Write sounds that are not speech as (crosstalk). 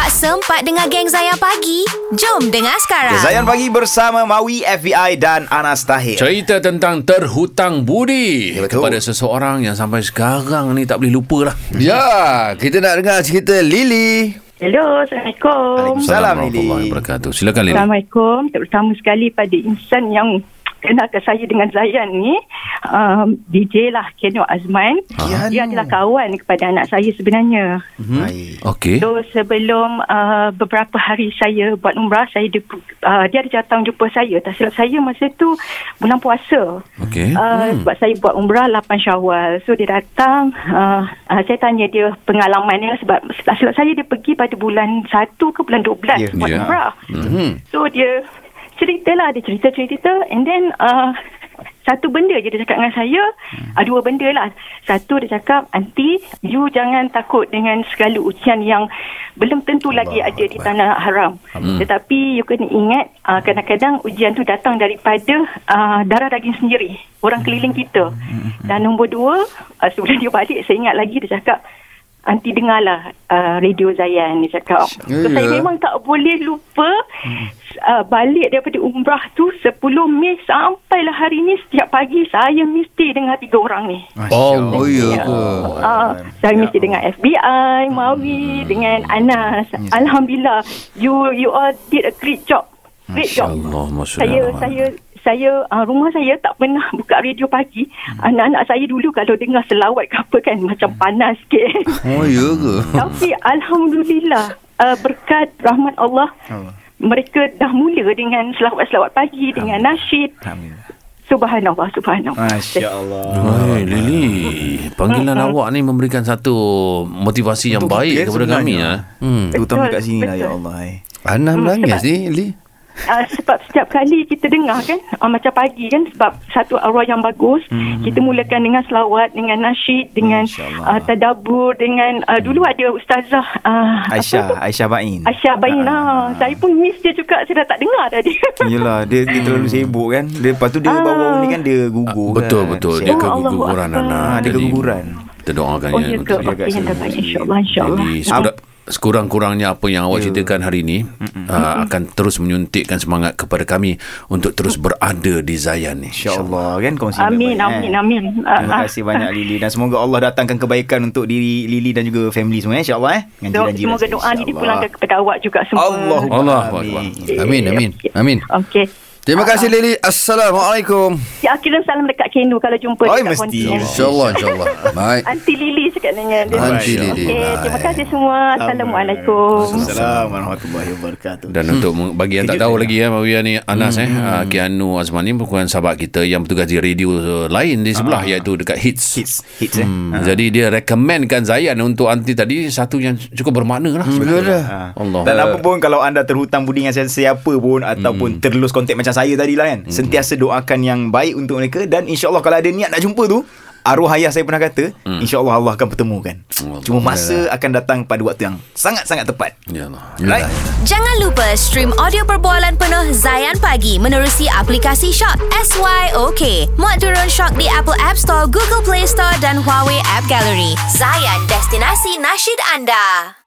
Tak sempat dengar geng Zayan pagi? Jom dengar sekarang. Zayan Pagi bersama Maui, FBI dan Anas Tahir. Cerita tentang terhutang budi Ya, betul. kepada seseorang yang sampai sekarang ni tak boleh lupa lah. Ya, kita nak dengar cerita Lily. Hello, Assalamualaikum. Salam, warahmatullahi Lily. wabarakatuh. Silakan Lily. Assalamualaikum. Terutama sekali pada insan yang kenalkan saya dengan Zayan ni. Um, DJ lah, Keno Azman. Kiano. Dia adalah kawan kepada anak saya sebenarnya. Baik. Okey. So sebelum uh, beberapa hari saya buat umrah, saya dia, uh, dia ada datang jumpa saya. Tak silap saya masa tu bulan puasa. Okey. Uh, Sebab saya buat umrah 8 syawal So dia datang uh, uh, Saya tanya dia pengalamannya Sebab tak silap saya dia pergi pada bulan 1 ke bulan 12 Ya. Buat Ya. umrah Hmm. So dia ceritalah Dia cerita-cerita And then uh, satu benda je dia cakap dengan saya. Uh, Dua benda lah. Satu dia cakap Aunty You jangan takut dengan segala ujian yang Belum tentu lagi ada di tanah haram. Tetapi you kena ingat uh, Kadang-kadang ujian tu datang daripada uh, Darah daging sendiri Orang keliling kita. Dan nombor dua uh, Sebelum dia balik Saya ingat lagi dia cakap Aunty dengarlah uh, radio Zayan dia cakap. So Ya, saya ya. memang tak boleh lupa uh, balik daripada umrah tu 10 Mei sampailah hari ni setiap pagi saya mesti dengar tiga orang ni. Oh, oh ya Ya. ke? Uh, saya mesti dengan FBI, Mawi, dengan Anas. Alhamdulillah, you you all did a great job. Great Masya job. Allah, Masya Saya Allah. saya saya uh, rumah saya tak pernah buka radio pagi. Anak-anak saya dulu kalau dengar selawat ke apa kan macam panas sikit. Oh ya ke? Tapi alhamdulillah uh, berkat rahmat Allah Allah. mereka dah mula dengan selawat-selawat pagi dengan nasyid. Subhanallah, subhanallah. Masya Allah. Hai Lily, panggilan awak ni memberikan satu motivasi yang Untuk baik kepada kami ya. Hmm. Terutama kat sini lah, betul. ya Allah. eh. Ana menangis ni, Li. Uh, sebab setiap kali kita dengar kan uh, macam pagi kan sebab satu arwah yang bagus hmm. kita mulakan dengan selawat dengan nasyid dengan uh, tadabbur dengan uh, dulu ada ustazah uh, Aisyah, apa? Aisyah Bain. Aisyah Bain Ah. ha. Saya pun miss dia juga Saya dah tak dengar tadi (laughs) Yelah, dia, dia terlalu sibuk kan. Dia, lepas tu dia Ah. baru-baru ni kan dia gugur Betul kan. betul Siap. dia Oh, keguguran anak. Ah, dia keguguran. Kita doakan Oh ya ya ke untuk dia. Apa yang terbaik InsyaAllah InsyaAllah Jadi sekurang, sekurang-kurangnya apa yang awak ceritakan hari ini uh, akan terus menyuntikkan semangat kepada kami untuk terus berada di Zayan ni. InsyaAllah kan kongsi Amin baik-baik, Amin eh. Amin Terima kasih banyak (laughs) Lily dan semoga Allah datangkan kebaikan untuk diri Lily dan juga family semua eh insyaallah eh dengan Semoga doa ni dipulangkan kepada awak juga semua Allahumma Allah amin. Amin, amin. Amin. Okey Terima kasih Lily. Assalamualaikum. Ya, akhirnya salam dekat Kenu kalau jumpa Oh, dekat mesti. kontinent. InsyaAllah, insyaAllah. Baik. Anti Lily cakap dengan dia. Aunty Lily. Okey, terima kasih semua. Assalamualaikum. Assalamualaikum warahmatullahi wabarakatuh. Dan untuk meng- bagi yang tak tahu lagi ya Mawiyah ni Anas eh uh, Kianu Azman ni merupakan sahabat kita yang bertugas di radio uh, lain di sebelah iaitu dekat Hits. hits hits eh. Hmm, Jadi dia recommendkan Zayan untuk anti tadi satu yang cukup bermakna lah. Betul dah. Ha. Allah. Dan apa pun kalau anda terhutang budi dengan siapa- siapa pun ataupun terlus kontak macam saya tadi lah kan. Sentiasa doakan yang baik untuk mereka dan insyaAllah kalau ada niat nak jumpa tu arwah ayah saya pernah kata insyaAllah Allah akan pertemukan. Allah. Cuma masa akan datang pada waktu yang sangat-sangat tepat. Ya Allah. Right? Jangan lupa stream audio perbualan penuh Zayan Pagi menerusi aplikasi Shock SYOK. Muat turun Shock di Apple App Store, Google Play Store dan Huawei App Gallery. Zayan, destinasi nasyid anda.